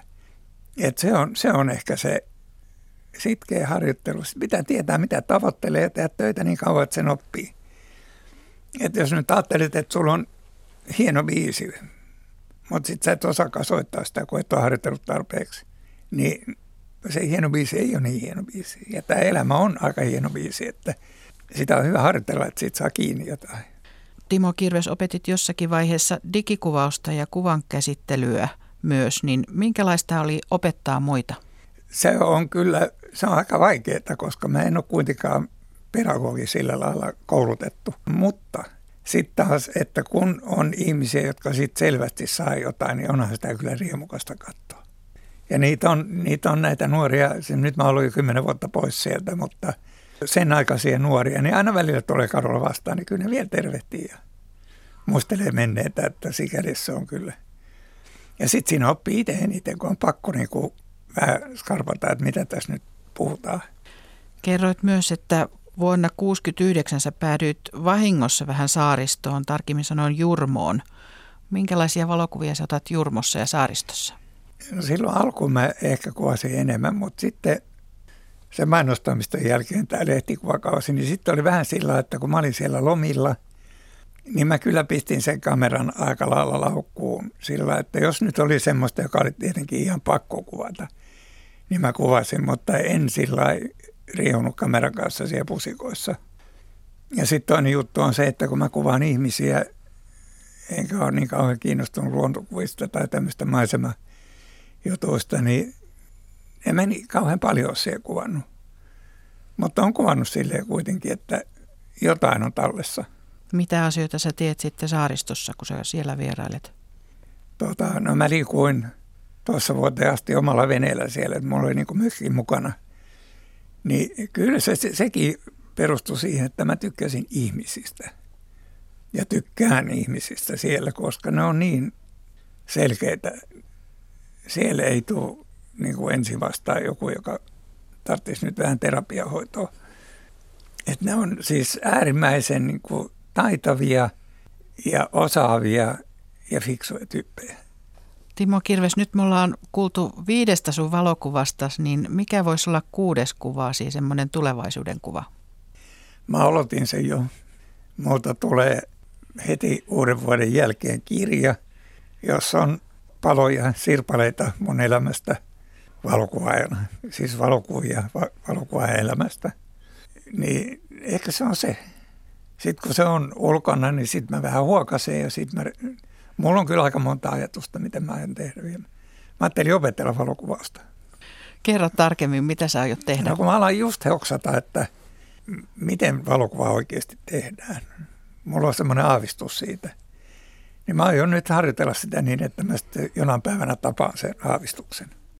Et se, on, se on ehkä se sitkeä harjoittelu. Pitää tietää, mitä tavoittelee ja tehdä töitä niin kauan, että sen oppii. Et jos nyt ajattelet, että sulla on hieno biisi, mutta sitten sä et osaakaan soittaa sitä, kun et ole harjoitellut tarpeeksi, niin se hieno biisi ei ole niin hieno biisi. Ja tämä elämä on aika hieno biisi, että sitä on hyvä harjoitella, että siitä saa kiinni jotain. Timo Kirves, opetit jossakin vaiheessa digikuvausta ja kuvan käsittelyä myös, niin minkälaista oli opettaa muita? Se on kyllä, se on aika vaikeaa, koska mä en ole kuitenkaan pedagogi sillä lailla koulutettu, mutta – sitten taas, että kun on ihmisiä, jotka sitten selvästi saa jotain, niin onhan sitä kyllä riemukasta katsoa. Ja niitä on, niitä on näitä nuoria, nyt mä olen jo kymmenen vuotta pois sieltä, mutta sen aikaisia nuoria, niin aina välillä tulee kadulla vastaan, niin kyllä ne vielä tervehtii ja muistelee menneitä, että sikäli se on kyllä. Ja sitten siinä oppii itse eniten, kun on pakko niin kuin vähän skarpata, että mitä tässä nyt puhutaan. Kerroit myös, että Vuonna 1969 sä päädyit vahingossa vähän saaristoon, tarkemmin sanoen Jurmoon. Minkälaisia valokuvia sä otat Jurmossa ja saaristossa? No silloin alkuun mä ehkä kuvasin enemmän, mutta sitten se mainostoimiston jälkeen tämä lehtikuvakausi, niin sitten oli vähän sillä, että kun mä olin siellä lomilla, niin mä kyllä pistin sen kameran aika lailla laukkuun sillä, että jos nyt oli semmoista, joka oli tietenkin ihan pakko kuvata, niin mä kuvasin, mutta en sillä riehunut kameran kanssa siellä pusikoissa. Ja sitten toinen juttu on se, että kun mä kuvaan ihmisiä, enkä ole niin kauhean kiinnostunut luontokuvista tai tämmöistä maisemajutuista, niin en mä niin kauhean paljon ole siellä kuvannut. Mutta on kuvannut silleen kuitenkin, että jotain on tallessa. Mitä asioita sä teet sitten saaristossa, kun sä siellä vierailet? Tota, no mä liikuin tuossa vuoteen asti omalla veneellä siellä, että mulla oli niin kuin mukana – niin kyllä se, se, sekin perustui siihen, että mä tykkäsin ihmisistä. Ja tykkään ihmisistä siellä, koska ne on niin selkeitä. Siellä ei tule niin kuin ensin vastaan joku, joka tarvitsisi nyt vähän terapiahoitoa. Että ne on siis äärimmäisen niin kuin taitavia ja osaavia ja fiksuja tyyppejä. Timo Kirves, nyt me ollaan kuultu viidestä sun valokuvasta, niin mikä voisi olla kuudes kuva, siis semmoinen tulevaisuuden kuva? Mä aloitin sen jo. Multa tulee heti uuden vuoden jälkeen kirja, jossa on paloja, sirpaleita mun elämästä valokuvaajana. Siis valokuvia valokuvaajan elämästä. Niin ehkä se on se. Sitten kun se on ulkona, niin sitten mä vähän huokasen ja sitten mä Mulla on kyllä aika monta ajatusta, miten mä aion tehdä vielä. Mä ajattelin opetella valokuvausta. Kerro tarkemmin, mitä sä aiot tehdä? No kun mä alan just hoksata, että miten valokuva oikeasti tehdään. Mulla on semmoinen aavistus siitä. Niin mä aion nyt harjoitella sitä niin, että mä sitten jonain päivänä tapaan sen aavistuksen.